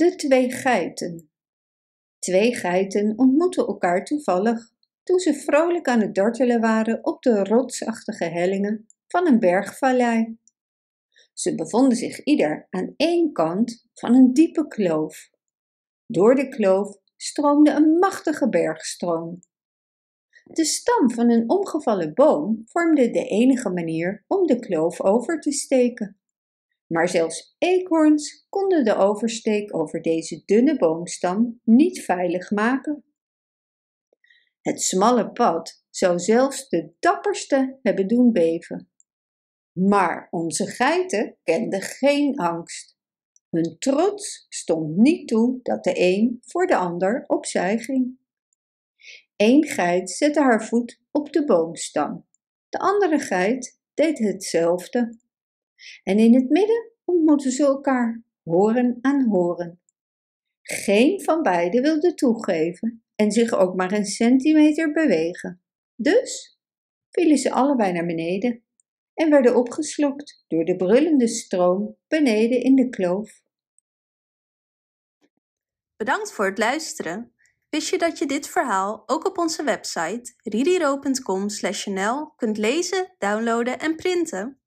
De twee geiten. Twee geiten ontmoetten elkaar toevallig toen ze vrolijk aan het dartelen waren op de rotsachtige hellingen van een bergvallei. Ze bevonden zich ieder aan één kant van een diepe kloof. Door de kloof stroomde een machtige bergstroom. De stam van een omgevallen boom vormde de enige manier om de kloof over te steken. Maar zelfs eekhoorns konden de oversteek over deze dunne boomstam niet veilig maken. Het smalle pad zou zelfs de dapperste hebben doen beven. Maar onze geiten kenden geen angst. Hun trots stond niet toe dat de een voor de ander opzij ging. Eén geit zette haar voet op de boomstam. De andere geit deed hetzelfde. En in het midden ontmoetten ze elkaar, horen aan horen. Geen van beiden wilde toegeven en zich ook maar een centimeter bewegen. Dus vielen ze allebei naar beneden en werden opgeslokt door de brullende stroom beneden in de kloof. Bedankt voor het luisteren. Wist je dat je dit verhaal ook op onze website ririro.com/nl kunt lezen, downloaden en printen?